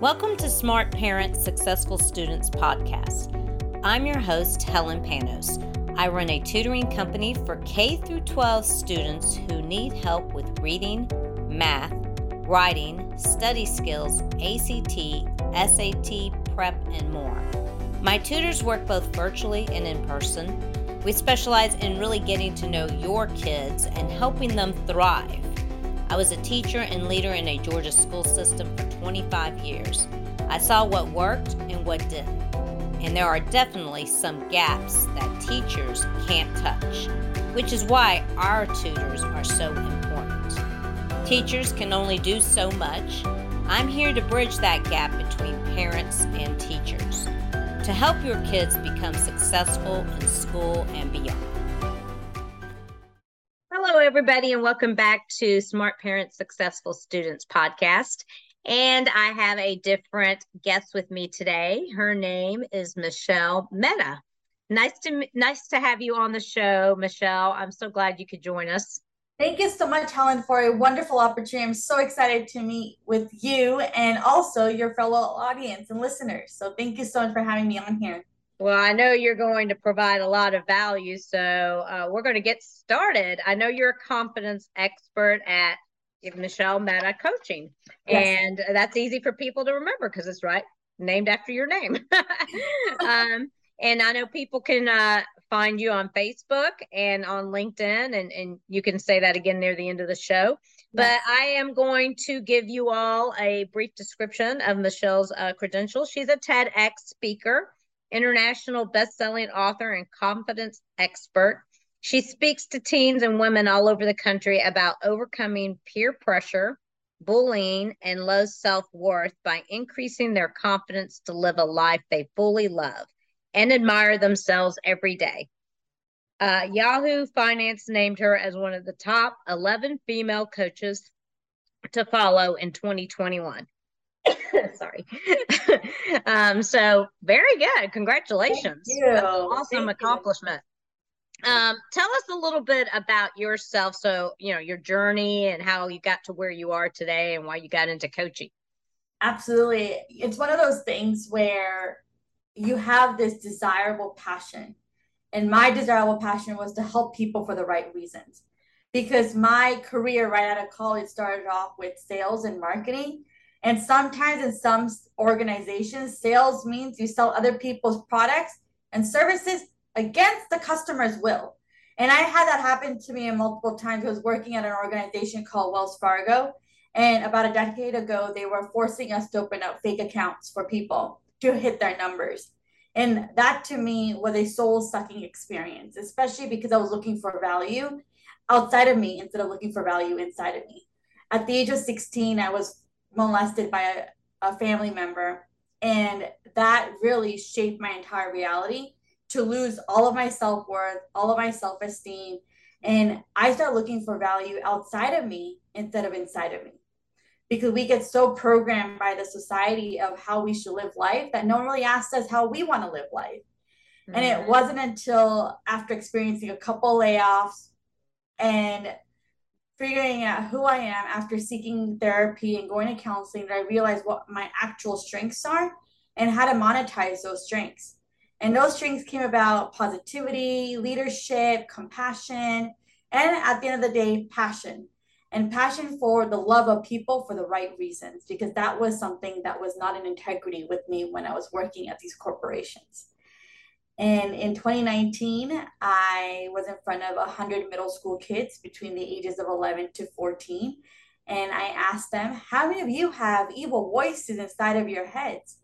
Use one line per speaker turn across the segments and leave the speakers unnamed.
Welcome to Smart Parents Successful Students podcast. I'm your host, Helen Panos. I run a tutoring company for K through 12 students who need help with reading, math, writing, study skills, ACT, SAT, prep, and more. My tutors work both virtually and in person. We specialize in really getting to know your kids and helping them thrive. I was a teacher and leader in a Georgia school system for 25 years. I saw what worked and what didn't. And there are definitely some gaps that teachers can't touch, which is why our tutors are so important. Teachers can only do so much. I'm here to bridge that gap between parents and teachers to help your kids become successful in school and beyond. Hello, everybody, and welcome back to Smart Parents Successful Students podcast. And I have a different guest with me today. Her name is Michelle Mehta. Nice to nice to have you on the show, Michelle. I'm so glad you could join us.
Thank you so much, Helen, for a wonderful opportunity. I'm so excited to meet with you and also your fellow audience and listeners. So thank you so much for having me on here.
Well, I know you're going to provide a lot of value, so uh, we're going to get started. I know you're a confidence expert at Michelle Mehta Coaching, yes. and that's easy for people to remember because it's right named after your name. um, and I know people can uh, find you on Facebook and on LinkedIn, and, and you can say that again near the end of the show. Yes. But I am going to give you all a brief description of Michelle's uh, credentials. She's a TEDx speaker international best-selling author and confidence expert. She speaks to teens and women all over the country about overcoming peer pressure, bullying, and low self-worth by increasing their confidence to live a life they fully love and admire themselves every day. Uh, Yahoo Finance named her as one of the top 11 female coaches to follow in 2021. Sorry. um, so very good. Congratulations. awesome Thank accomplishment. Um, tell us a little bit about yourself. So, you know, your journey and how you got to where you are today and why you got into coaching.
Absolutely. It's one of those things where you have this desirable passion. And my desirable passion was to help people for the right reasons. Because my career right out of college started off with sales and marketing and sometimes in some organizations, sales means you sell other people's products and services against the customer's will. And I had that happen to me multiple times. I was working at an organization called Wells Fargo. And about a decade ago, they were forcing us to open up fake accounts for people to hit their numbers. And that to me was a soul sucking experience, especially because I was looking for value outside of me instead of looking for value inside of me. At the age of 16, I was molested by a, a family member. And that really shaped my entire reality to lose all of my self worth, all of my self esteem. And I start looking for value outside of me instead of inside of me. Because we get so programmed by the society of how we should live life that no one really asks us how we want to live life. Mm-hmm. And it mm-hmm. wasn't until after experiencing a couple layoffs and figuring out who I am after seeking therapy and going to counseling that I realized what my actual strengths are and how to monetize those strengths. And those strengths came about positivity, leadership, compassion, and at the end of the day, passion. And passion for the love of people for the right reasons, because that was something that was not in integrity with me when I was working at these corporations. And in 2019, I was in front of 100 middle school kids between the ages of 11 to 14. And I asked them, How many of you have evil voices inside of your heads?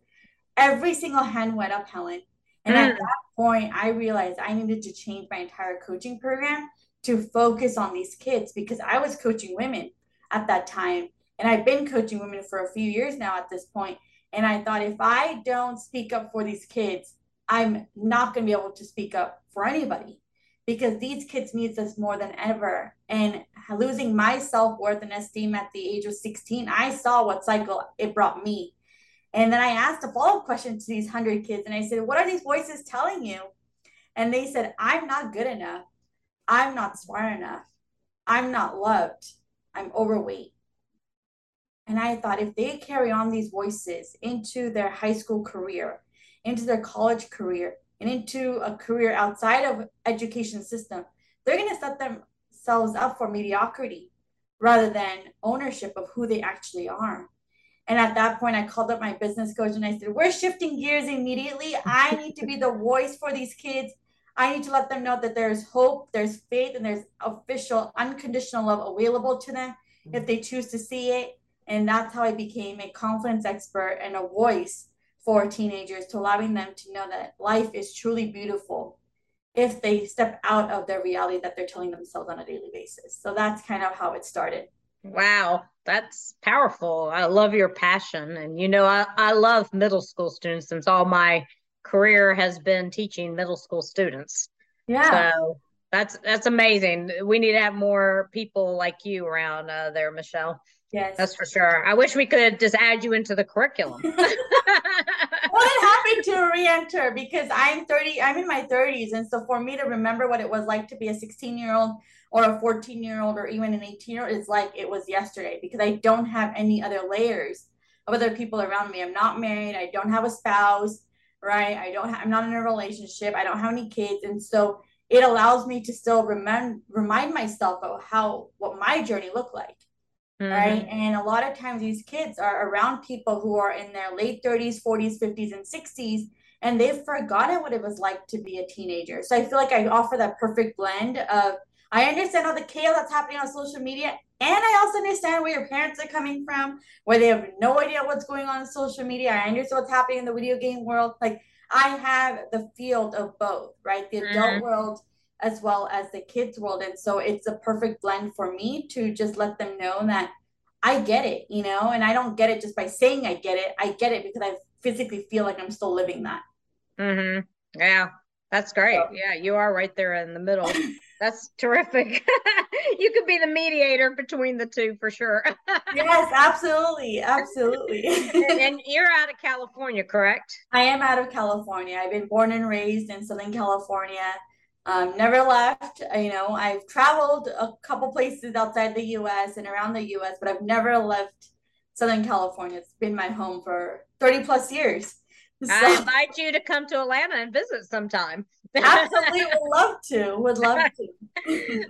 Every single hand went up, Helen. And mm. at that point, I realized I needed to change my entire coaching program to focus on these kids because I was coaching women at that time. And I've been coaching women for a few years now at this point. And I thought if I don't speak up for these kids, I'm not going to be able to speak up for anybody because these kids need us more than ever. And losing my self worth and esteem at the age of 16, I saw what cycle it brought me. And then I asked a follow up question to these 100 kids and I said, What are these voices telling you? And they said, I'm not good enough. I'm not smart enough. I'm not loved. I'm overweight. And I thought if they carry on these voices into their high school career, into their college career, and into a career outside of education system, they're going to set themselves up for mediocrity rather than ownership of who they actually are. And at that point, I called up my business coach and I said, We're shifting gears immediately. I need to be the voice for these kids. I need to let them know that there's hope, there's faith, and there's official, unconditional love available to them if they choose to see it. And that's how I became a confidence expert and a voice for teenagers to allowing them to know that life is truly beautiful if they step out of their reality that they're telling themselves on a daily basis. So that's kind of how it started.
Wow, that's powerful. I love your passion. And you know, I, I love middle school students since all my career has been teaching middle school students. Yeah. So that's that's amazing. We need to have more people like you around uh, there, Michelle. Yes. That's for sure. I wish we could just add you into the curriculum.
well, it happened to re-enter because I'm 30, I'm in my 30s. And so for me to remember what it was like to be a 16 year old or a 14 year old or even an 18 year old is like it was yesterday because I don't have any other layers of other people around me. I'm not married. I don't have a spouse, right? I don't have, I'm not in a relationship. I don't have any kids. And so it allows me to still remind, remind myself of how, what my journey looked like Mm-hmm. Right. And a lot of times these kids are around people who are in their late 30s, 40s, 50s, and 60s, and they've forgotten what it was like to be a teenager. So I feel like I offer that perfect blend of I understand all the chaos that's happening on social media, and I also understand where your parents are coming from, where they have no idea what's going on in social media. I understand what's happening in the video game world. Like I have the field of both, right? The adult mm-hmm. world as well as the kids world and so it's a perfect blend for me to just let them know that i get it you know and i don't get it just by saying i get it i get it because i physically feel like i'm still living that
mm-hmm yeah that's great so. yeah you are right there in the middle that's terrific you could be the mediator between the two for sure
yes absolutely absolutely
and, and you're out of california correct
i am out of california i've been born and raised in southern california um, never left. You know, I've traveled a couple places outside the U.S. and around the U.S., but I've never left Southern California. It's been my home for 30 plus years.
So, I invite you to come to Atlanta and visit sometime.
absolutely, would love to. Would love
to.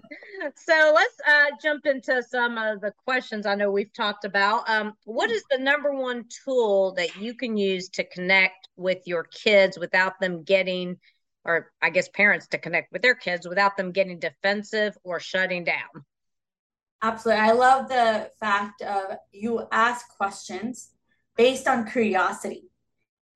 so let's uh, jump into some of the questions I know we've talked about. Um, what is the number one tool that you can use to connect with your kids without them getting or I guess parents to connect with their kids without them getting defensive or shutting down.
Absolutely. I love the fact of you ask questions based on curiosity.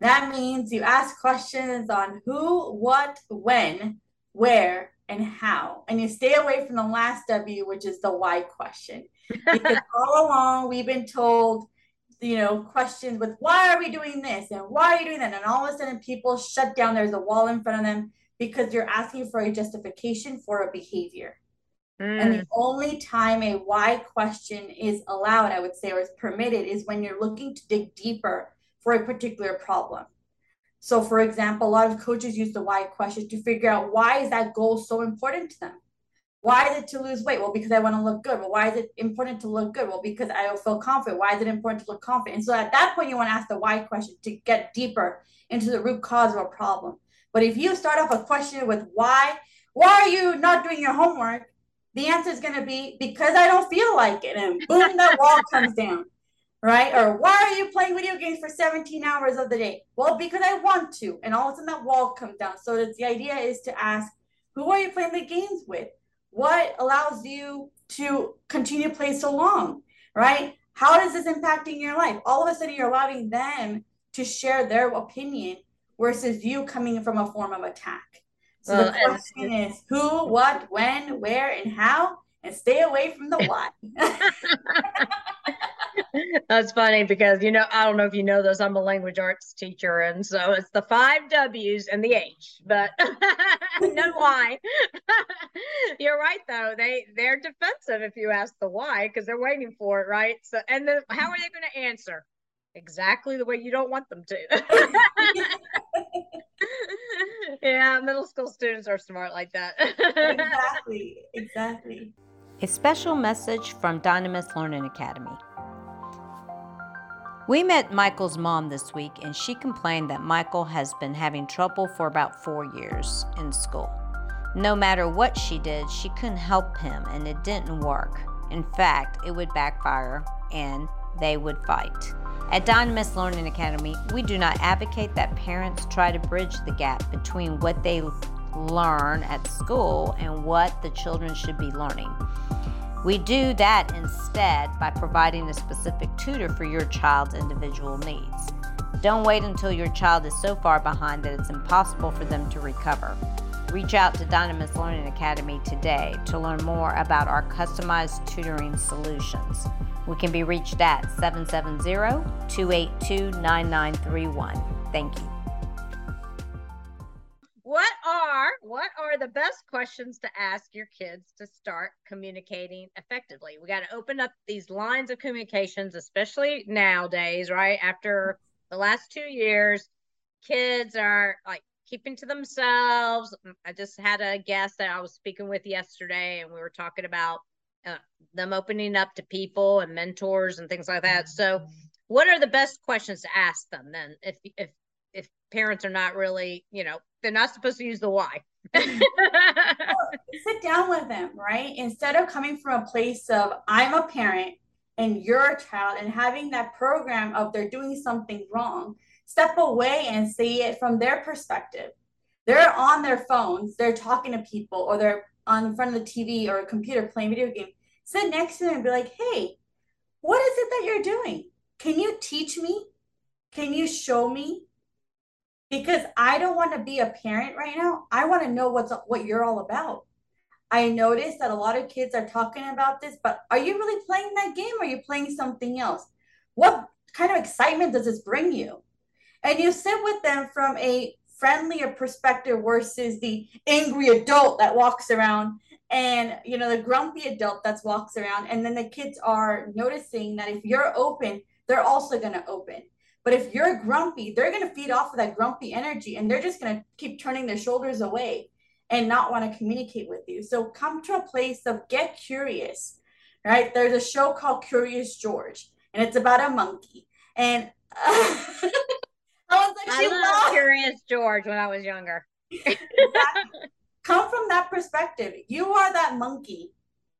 That means you ask questions on who, what, when, where, and how. And you stay away from the last W, which is the why question. Because all along we've been told you know, questions with why are we doing this and why are you doing that? And all of a sudden people shut down. There's a wall in front of them because you're asking for a justification for a behavior. Mm. And the only time a why question is allowed, I would say, or is permitted, is when you're looking to dig deeper for a particular problem. So, for example, a lot of coaches use the why question to figure out why is that goal so important to them. Why is it to lose weight? Well, because I want to look good. Well, why is it important to look good? Well, because I feel confident. Why is it important to look confident? And so at that point, you want to ask the why question to get deeper into the root cause of a problem. But if you start off a question with why, why are you not doing your homework? The answer is going to be because I don't feel like it. And boom, that wall comes down. Right? Or why are you playing video games for 17 hours of the day? Well, because I want to. And all of a sudden that wall comes down. So the idea is to ask, who are you playing the games with? what allows you to continue to play so long, right? How is this impacting your life? All of a sudden, you're allowing them to share their opinion versus you coming from a form of attack. So well, the question is who, what, when, where, and how, and stay away from the why.
That's funny because you know I don't know if you know this. I'm a language arts teacher, and so it's the five W's and the H, but no why. You're right though. They they're defensive if you ask the why because they're waiting for it, right? So and then how are they going to answer? Exactly the way you don't want them to. yeah, middle school students are smart like that.
exactly. Exactly.
A special message from Dynamis Learning Academy.
We met Michael's mom this week, and she complained that Michael has been having trouble for about four years in school. No matter what she did, she couldn't help him, and it didn't work. In fact, it would backfire and they would fight. At Dynamis Learning Academy, we do not advocate that parents try to bridge the gap between what they learn at school and what the children should be learning. We do that instead by providing a specific tutor for your child's individual needs. Don't wait until your child is so far behind that it's impossible for them to recover. Reach out to Dynamis Learning Academy today to learn more about our customized tutoring solutions. We can be reached at 770 282 9931. Thank you
what are what are the best questions to ask your kids to start communicating effectively? We got to open up these lines of communications especially nowadays right? After the last two years kids are like keeping to themselves. I just had a guest that i was speaking with yesterday and we were talking about uh, them opening up to people and mentors and things like that. So what are the best questions to ask them then if if if parents are not really, you know, they're not supposed to use the why.
sit down with them, right? Instead of coming from a place of I'm a parent and you're a child and having that program of they're doing something wrong, step away and see it from their perspective. They're on their phones, they're talking to people, or they're on the front of the TV or a computer playing video game. Sit next to them and be like, hey, what is it that you're doing? Can you teach me? Can you show me? Because I don't want to be a parent right now. I want to know what's what you're all about. I noticed that a lot of kids are talking about this, but are you really playing that game or are you playing something else? What kind of excitement does this bring you? And you sit with them from a friendlier perspective versus the angry adult that walks around and you know the grumpy adult that walks around and then the kids are noticing that if you're open they're also going to open but if you're grumpy, they're going to feed off of that grumpy energy and they're just going to keep turning their shoulders away and not want to communicate with you. So come to a place of get curious, right? There's a show called Curious George and it's about a monkey. And uh, I
was like, I loved Curious George when I was younger.
come from that perspective. You are that monkey,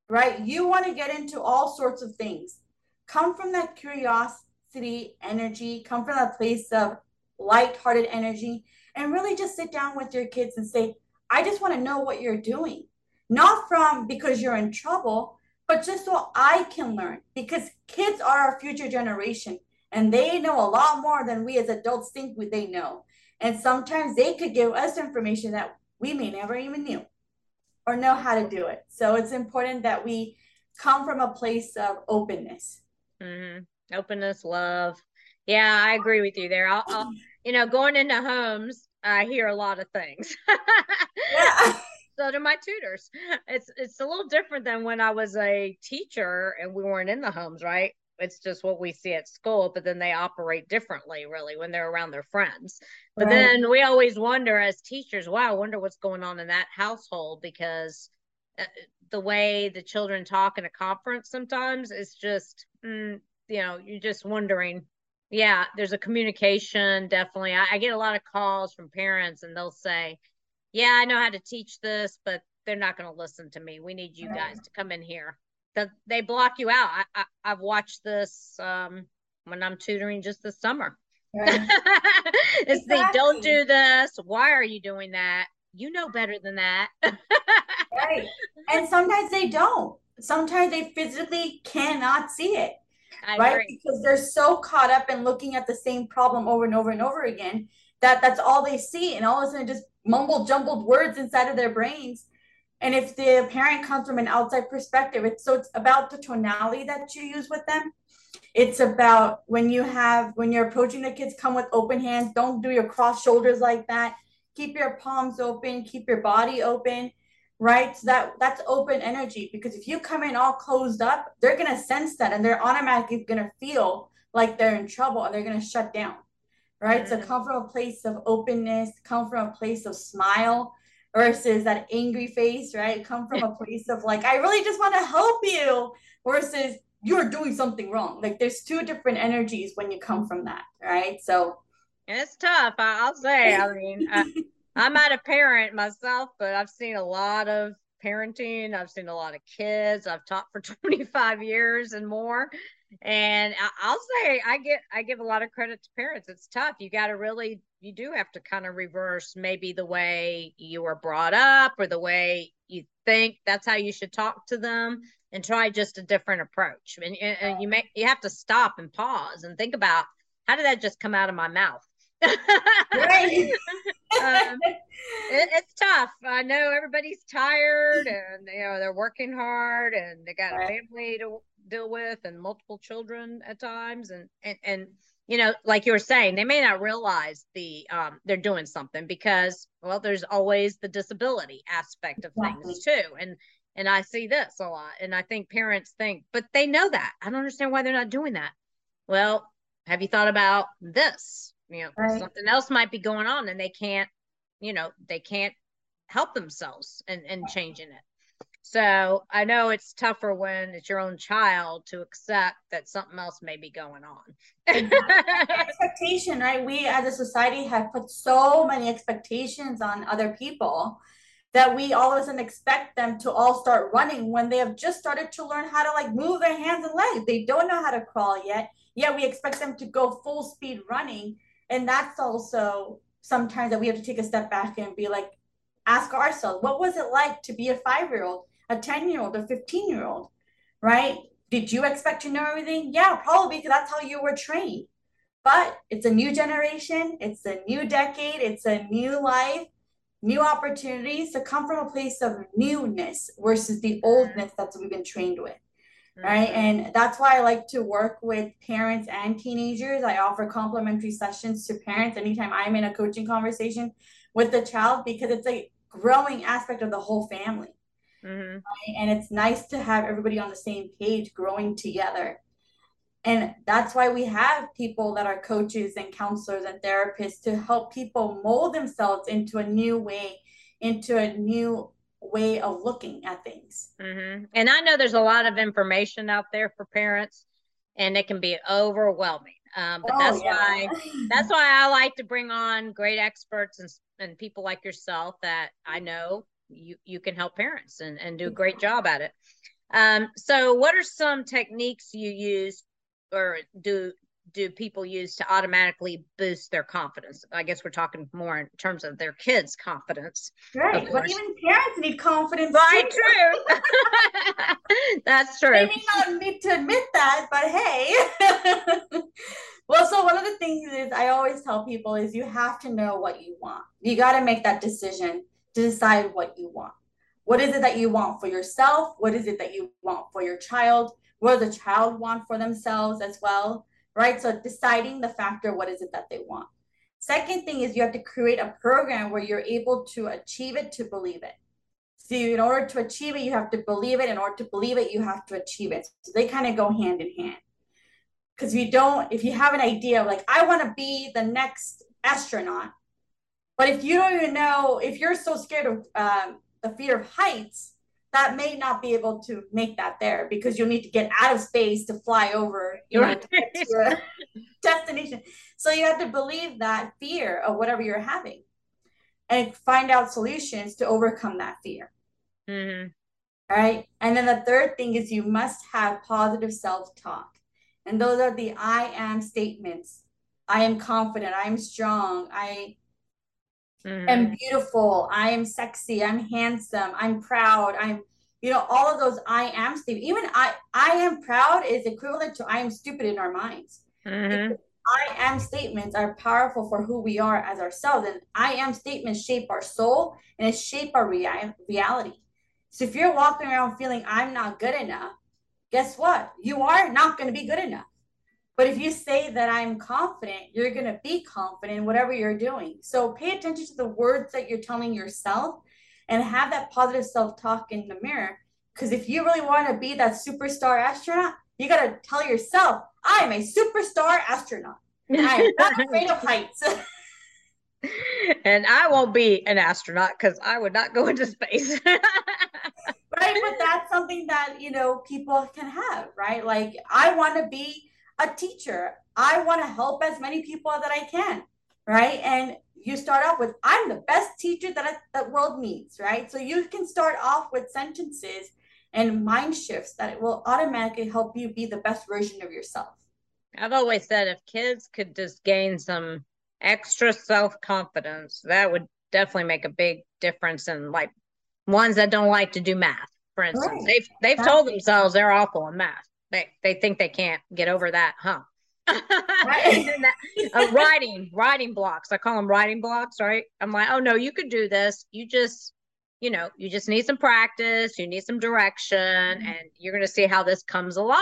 right? You want to get into all sorts of things. Come from that curiosity city energy, come from a place of light-hearted energy, and really just sit down with your kids and say, I just want to know what you're doing. Not from because you're in trouble, but just so I can learn. Because kids are our future generation and they know a lot more than we as adults think they know. And sometimes they could give us information that we may never even knew or know how to do it. So it's important that we come from a place of openness.
Mm-hmm openness, love. Yeah, I agree with you there. I'll, I'll you know, going into homes, I hear a lot of things. yeah. so do my tutors. It's it's a little different than when I was a teacher and we weren't in the homes, right? It's just what we see at school, but then they operate differently, really, when they're around their friends. But right. then we always wonder as teachers, wow, I wonder what's going on in that household because uh, the way the children talk in a conference sometimes is just mm, you know, you're just wondering. Yeah, there's a communication definitely. I, I get a lot of calls from parents and they'll say, Yeah, I know how to teach this, but they're not going to listen to me. We need you guys to come in here. The, they block you out. I, I, have watched this um, when I'm tutoring just this summer. Right. it's exactly. the don't do this. Why are you doing that? You know better than that.
right. And sometimes they don't. Sometimes they physically cannot see it. I right? Agree. Because they're so caught up in looking at the same problem over and over and over again that that's all they see, and all of a sudden just mumble jumbled words inside of their brains. And if the parent comes from an outside perspective, it's so it's about the tonality that you use with them. It's about when you have when you're approaching the kids, come with open hands. Don't do your cross shoulders like that. Keep your palms open. Keep your body open right? So that that's open energy because if you come in all closed up, they're gonna sense that and they're automatically gonna feel like they're in trouble and they're gonna shut down, right? Mm-hmm. So come from a place of openness, come from a place of smile versus that angry face, right? Come from a place of like, I really just want to help you versus you're doing something wrong. Like there's two different energies when you come from that, right? So
it's tough. I'll say. I mean, I, I'm not a parent myself, but I've seen a lot of parenting. I've seen a lot of kids. I've taught for 25 years and more. And I'll say I get I give a lot of credit to parents. It's tough. You got to really you do have to kind of reverse maybe the way you were brought up or the way you think that's how you should talk to them and try just a different approach. And, and you may you have to stop and pause and think about how did that just come out of my mouth? Right. um, it, it's tough. I know everybody's tired and you know they're working hard and they got right. a family to deal with and multiple children at times and and and you know like you were saying they may not realize the um they're doing something because well there's always the disability aspect of exactly. things too and and I see this a lot and I think parents think but they know that I don't understand why they're not doing that well have you thought about this you know right. something else might be going on and they can't you know they can't help themselves and and changing it so I know it's tougher when it's your own child to accept that something else may be going on.
expectation, right? We as a society have put so many expectations on other people that we all of a sudden expect them to all start running when they have just started to learn how to like move their hands and legs. They don't know how to crawl yet. Yet we expect them to go full speed running. And that's also sometimes that we have to take a step back and be like, ask ourselves, what was it like to be a five year old? a 10 year old, a 15 year old, right? Did you expect to know everything? Yeah, probably because that's how you were trained. But it's a new generation, it's a new decade, it's a new life, new opportunities to come from a place of newness versus the mm-hmm. oldness that we've been trained with. Right. Mm-hmm. And that's why I like to work with parents and teenagers. I offer complimentary sessions to parents anytime I'm in a coaching conversation with the child because it's a growing aspect of the whole family. Mm-hmm. Right? And it's nice to have everybody on the same page growing together. And that's why we have people that are coaches and counselors and therapists to help people mold themselves into a new way, into a new way of looking at things.
Mm-hmm. And I know there's a lot of information out there for parents, and it can be overwhelming. Um, but oh, that's yeah. why that's why I like to bring on great experts and and people like yourself that I know you you can help parents and, and do a great job at it um, so what are some techniques you use or do do people use to automatically boost their confidence i guess we're talking more in terms of their kids confidence
right but even parents need confidence
right true that's true
they may not need to admit that but hey well so one of the things is i always tell people is you have to know what you want you got to make that decision to decide what you want. What is it that you want for yourself? What is it that you want for your child? What does the child want for themselves as well? Right? So deciding the factor, what is it that they want? Second thing is you have to create a program where you're able to achieve it to believe it. So in order to achieve it, you have to believe it. In order to believe it, you have to achieve it. So they kind of go hand in hand. Because if you don't, if you have an idea of like, I want to be the next astronaut, but if you don't even know, if you're so scared of um, the fear of heights, that may not be able to make that there because you'll need to get out of space to fly over you know, to destination. So you have to believe that fear of whatever you're having and find out solutions to overcome that fear. Mm-hmm. Right. And then the third thing is you must have positive self talk. And those are the I am statements. I am confident. I am strong. I mm-hmm. am beautiful. I am sexy. I'm handsome. I'm proud. I'm, you know, all of those I am statements. Even I, I am proud is equivalent to I am stupid in our minds. Mm-hmm. I am statements are powerful for who we are as ourselves. And I am statements shape our soul and it shape our rea- reality. So if you're walking around feeling I'm not good enough, guess what? You are not going to be good enough. But if you say that I'm confident, you're going to be confident in whatever you're doing. So pay attention to the words that you're telling yourself and have that positive self talk in the mirror. Because if you really want to be that superstar astronaut, you got to tell yourself, I'm a superstar astronaut. I am not afraid of heights.
and I won't be an astronaut because I would not go into space.
right? But that's something that, you know, people can have, right? Like, I want to be a teacher. I want to help as many people that I can, right? And you start off with, I'm the best teacher that I, that world needs, right? So you can start off with sentences and mind shifts that will automatically help you be the best version of yourself.
I've always said if kids could just gain some extra self confidence, that would definitely make a big difference in like ones that don't like to do math, for instance. Right. They've they've That's told themselves they're awful in math. They they think they can't get over that hump. that, uh, writing writing blocks. I call them writing blocks, right? I'm like, oh no, you could do this. You just you know, you just need some practice, you need some direction, mm-hmm. and you're going to see how this comes alive.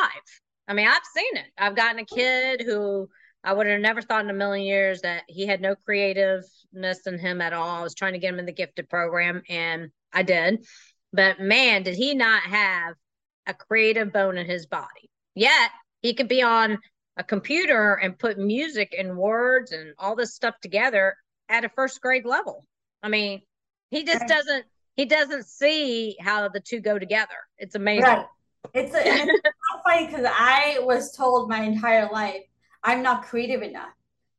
I mean, I've seen it. I've gotten a kid who I would have never thought in a million years that he had no creativeness in him at all. I was trying to get him in the gifted program, and I did. But man, did he not have a creative bone in his body. Yet he could be on a computer and put music and words and all this stuff together at a first grade level. I mean, he just doesn't he doesn't see how the two go together. It's amazing. Right.
It's, a, it's so funny because I was told my entire life I'm not creative enough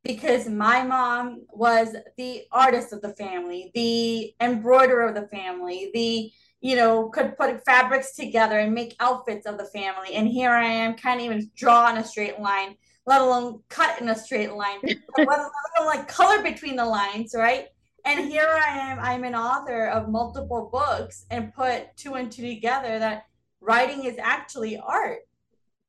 because my mom was the artist of the family, the embroiderer of the family, the you know could put fabrics together and make outfits of the family. And here I am, can't even draw in a straight line, let alone cut in a straight line, let alone like color between the lines, right? and here I am, I'm an author of multiple books and put two and two together that writing is actually art.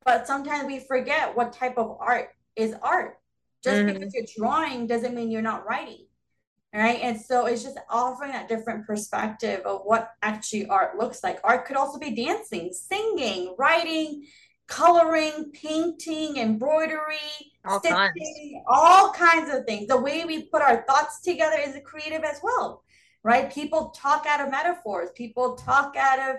But sometimes we forget what type of art is art. Just mm-hmm. because you're drawing doesn't mean you're not writing. Right. And so it's just offering that different perspective of what actually art looks like. Art could also be dancing, singing, writing, coloring, painting, embroidery, all stitching, kinds. all kinds of things. The way we put our thoughts together is creative as well, right? People talk out of metaphors. People talk out of,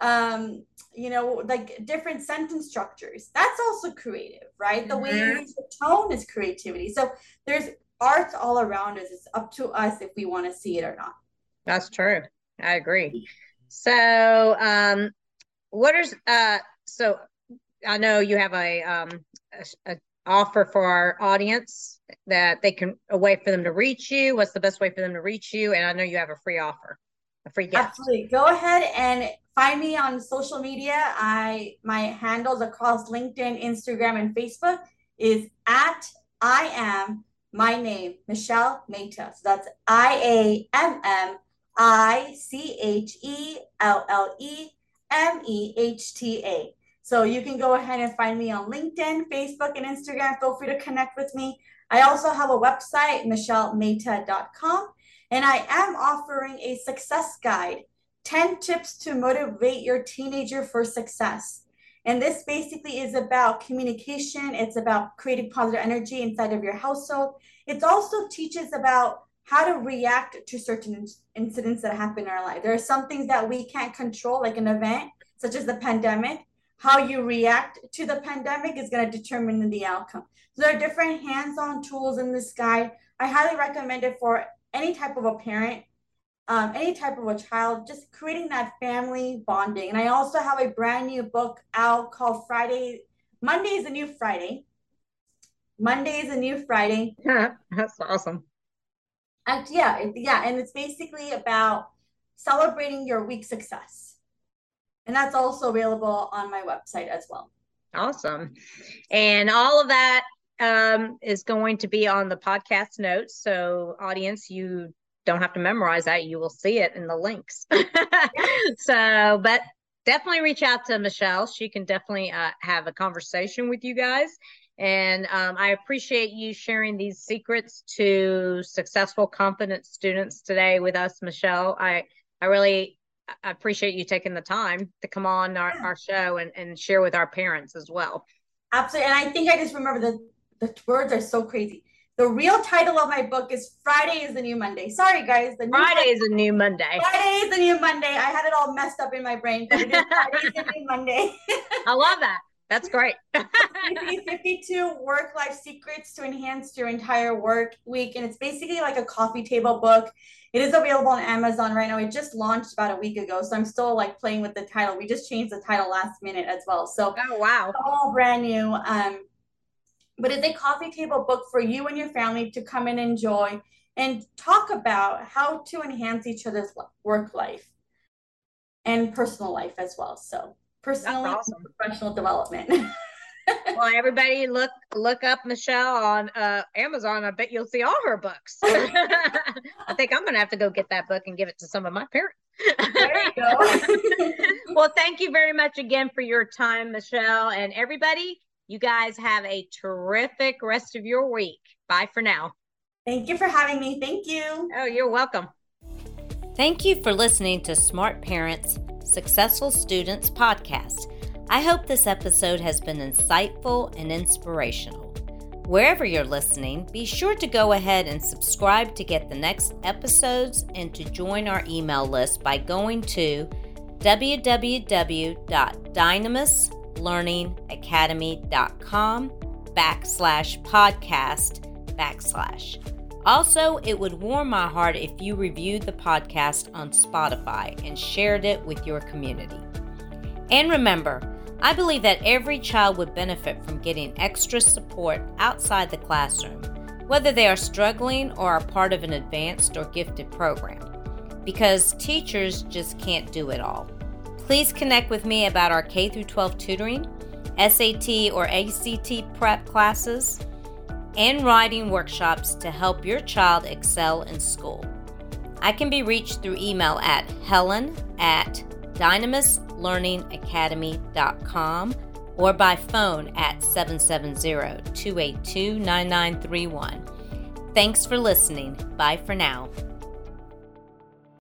um, you know, like different sentence structures. That's also creative, right? The mm-hmm. way you use the tone is creativity. So there's art all around us. It's up to us if we want to see it or not.
That's true. I agree. So, um, what is uh, so I know you have a, um, a, a offer for our audience that they can a way for them to reach you. What's the best way for them to reach you? And I know you have a free offer, a free gift.
Absolutely. Go ahead and find me on social media. I my handles across LinkedIn, Instagram, and Facebook is at I am my name, Michelle Mehta. So that's I A M M I C H E L L E M E H T A. So you can go ahead and find me on LinkedIn, Facebook, and Instagram. Feel free to connect with me. I also have a website, michellemehta.com, and I am offering a success guide 10 tips to motivate your teenager for success. And this basically is about communication, it's about creating positive energy inside of your household. It also teaches about how to react to certain incidents that happen in our life. There are some things that we can't control, like an event such as the pandemic how you react to the pandemic is going to determine the outcome. So there are different hands-on tools in this guide. I highly recommend it for any type of a parent, um, any type of a child, just creating that family bonding. And I also have a brand new book out called Friday. Monday is a new Friday. Monday is a new Friday.
Yeah, that's awesome.
And yeah, yeah, and it's basically about celebrating your week success. And that's also available on my website as well.
Awesome. And all of that um, is going to be on the podcast notes. So, audience, you don't have to memorize that. You will see it in the links. so, but definitely reach out to Michelle. She can definitely uh, have a conversation with you guys. And um, I appreciate you sharing these secrets to successful, confident students today with us, Michelle. I I really appreciate you taking the time to come on our, our show and, and share with our parents as well.
Absolutely. And I think I just remember the, the words are so crazy. The real title of my book is Friday is the New Monday. Sorry, guys.
The Friday Monday, is a new Monday.
Friday is the new Monday. I had it all messed up in my brain, but it is Friday is the new Monday.
I love that.
That's great.
52 work life secrets to enhance your entire work week. And it's basically like a coffee table book. It is available on Amazon right now. It just launched about a week ago. So I'm still like playing with the title. We just changed the title last minute as well. So
oh wow.
All brand new. Um, but it's a coffee table book for you and your family to come and enjoy and talk about how to enhance each other's work life and personal life as well. So personal awesome. professional development.
well, everybody look look up Michelle on uh, Amazon. I bet you'll see all her books. I think I'm gonna have to go get that book and give it to some of my parents. there you go. well, thank you very much again for your time, Michelle, and everybody. You guys have a terrific rest of your week. Bye for now.
Thank you for having me. Thank you.
Oh, you're welcome.
Thank you for listening to Smart Parents, Successful Students podcast. I hope this episode has been insightful and inspirational. Wherever you're listening, be sure to go ahead and subscribe to get the next episodes and to join our email list by going to www.dynamislearningacademy.com backslash podcast backslash. Also, it would warm my heart if you reviewed the podcast on Spotify and shared it with your community. And remember, I believe that every child would benefit from getting extra support outside the classroom, whether they are struggling or are part of an advanced or gifted program, because teachers just can't do it all. Please connect with me about our K 12 tutoring, SAT or ACT prep classes and writing workshops to help your child excel in school. I can be reached through email at helen at dynamislearningacademy.com or by phone at 770 282 9931. Thanks for listening. Bye for now.